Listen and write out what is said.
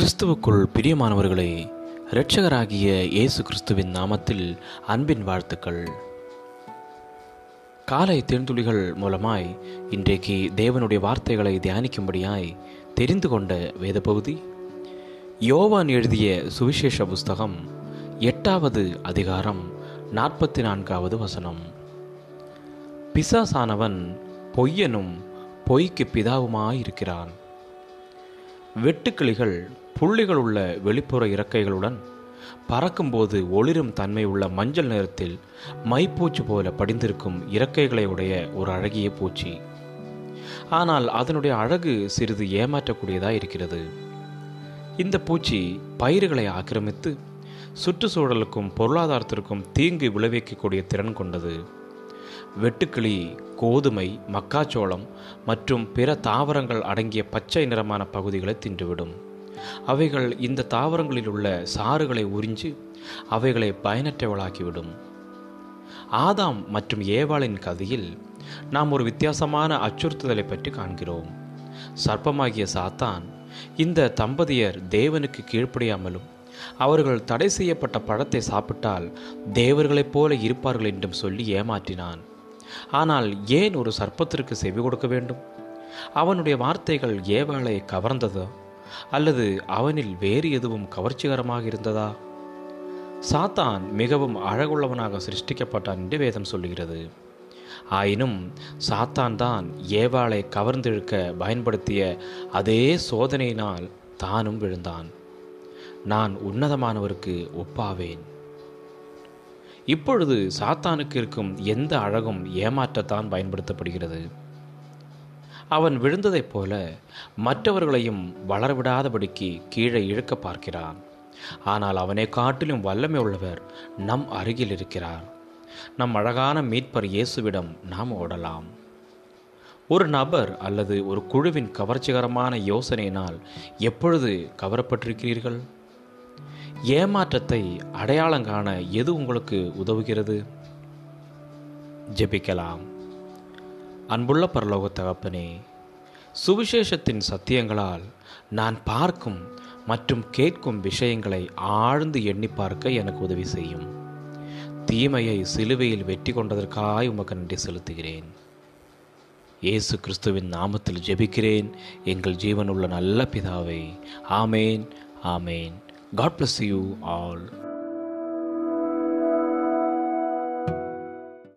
கிறிஸ்துவுக்குள் பிரியமானவர்களே இரட்சகராகிய இயேசு கிறிஸ்துவின் நாமத்தில் அன்பின் வாழ்த்துக்கள். காலை தேர்ந்துளிகள் மூலமாய் இன்றைக்கு தேவனுடைய வார்த்தைகளை தியானிக்கும்படியாய் தெரிந்து கொண்ட வேத பகுதி யோவான் எழுதிய சுவிசேஷ புஸ்தகம் எட்டாவது அதிகாரம் நாற்பத்தி நான்காவது வசனம். பிசாசானவன் பொய்யனும் பொய்க்கு பிதாவுமாயிருக்கிறான். வெட்டுக்கிளிகள் புள்ளிகள் உள்ள வெளிப்புற இறக்கைகளுடன் பறக்கும்போது ஒளிரும் தன்மை உள்ள மஞ்சள் நிறத்தில் மைப்பூச்சி போல படிந்திருக்கும் இறக்கைகளை உடைய ஒரு அழகிய பூச்சி. ஆனால் அதனுடைய அழகு சிறிது ஏமாற்றக்கூடியதாக இருக்கிறது. இந்த பூச்சி பயிர்களை ஆக்கிரமித்து சுற்றுச்சூழலுக்கும் பொருளாதாரத்திற்கும் தீங்கு விளைவிக்கக்கூடிய திறன் கொண்டது. வெட்டுக்கிளி கோதுமை மக்காச்சோளம் மற்றும் பிற தாவரங்கள் அடங்கிய பச்சை நிறமான பகுதிகளை தின்றுவிடும். அவைகள் இந்த தாவரங்களில் உள்ள சாறுகளை உறிஞ்சு அவைகளை பயனற்றவளாக்கிவிடும். ஆதாம் மற்றும் ஏவாளின் கதையில் நாம் ஒரு வித்தியாசமான அச்சுறுத்துதலை பற்றி காண்கிறோம். சர்ப்பமாகிய சாத்தான் இந்த தம்பதியர் தேவனுக்கு கீழ்ப்படியாமலும் அவர்கள் தடை செய்யப்பட்ட பழத்தை சாப்பிட்டால் தேவர்களைப் போல இருப்பார்கள் என்றும் சொல்லி ஏமாற்றினான். ஆனால் ஏன் ஒரு சர்ப்பத்திற்கு செவி கொடுக்க வேண்டும்? அவனுடைய வார்த்தைகள் ஏவாளை கவர்ந்ததோ? அல்லது அவனில் வேறு எதுவும் கவர்ச்சிகரமாக இருந்ததா? சாத்தான் மிகவும் அழகுள்ளவனாக சிருஷ்டிக்கப்பட்டான் என்று வேதம் சொல்லுகிறது. ஆயினும் சாத்தான் தான் ஏவாளை கவர்ந்திழுக்க பயன்படுத்திய அதே சோதனையினால் தானும் விழுந்தான். நான் உன்னதமானவருக்கு ஒப்பாவேன். இப்பொழுது சாத்தானுக்கு இருக்கும் எந்த அழகும் ஏமாற்றத்தான் பயன்படுத்தப்படுகிறது? அவன் விழுந்ததைப் போல மற்றவர்களையும் வளரவிடாதபடிக்கு கீழே இழுக்க பார்க்கிறான். ஆனால் அவனை காட்டிலும் வல்லமை உள்ளவர் நம் அருகில் இருக்கிறார். நம் அழகான மீட்பர் இயேசுவிடம் நாம் ஓடலாம். ஒரு நபர் அல்லது ஒரு குழுவின் கவர்ச்சிகரமான யோசனையினால் எப்பொழுது கவரப்பட்டிருக்கிறீர்கள்? ஏமாற்றத்தை அடையாளம் காண எது உங்களுக்கு உதவுகிறது? ஜெபிக்கலாம். அன்புள்ள பரலோக தகப்பனே சுவிசேஷத்தின் சத்தியங்களால் நான் பார்க்கும் மற்றும் கேட்கும் விஷயங்களை ஆழ்ந்து எண்ணி பார்க்க எனக்கு உதவி செய்யும். தீமையை சிலுவையில் வெற்றி கொண்டதற்காய் உமக்கு நன்றி செலுத்துகிறேன். இயேசு கிறிஸ்துவின் நாமத்தில் ஜெபிக்கிறேன். எங்கள் ஜீவனுள்ள நல்ல பிதாவை ஆமேன் ஆமேன். God bless you all.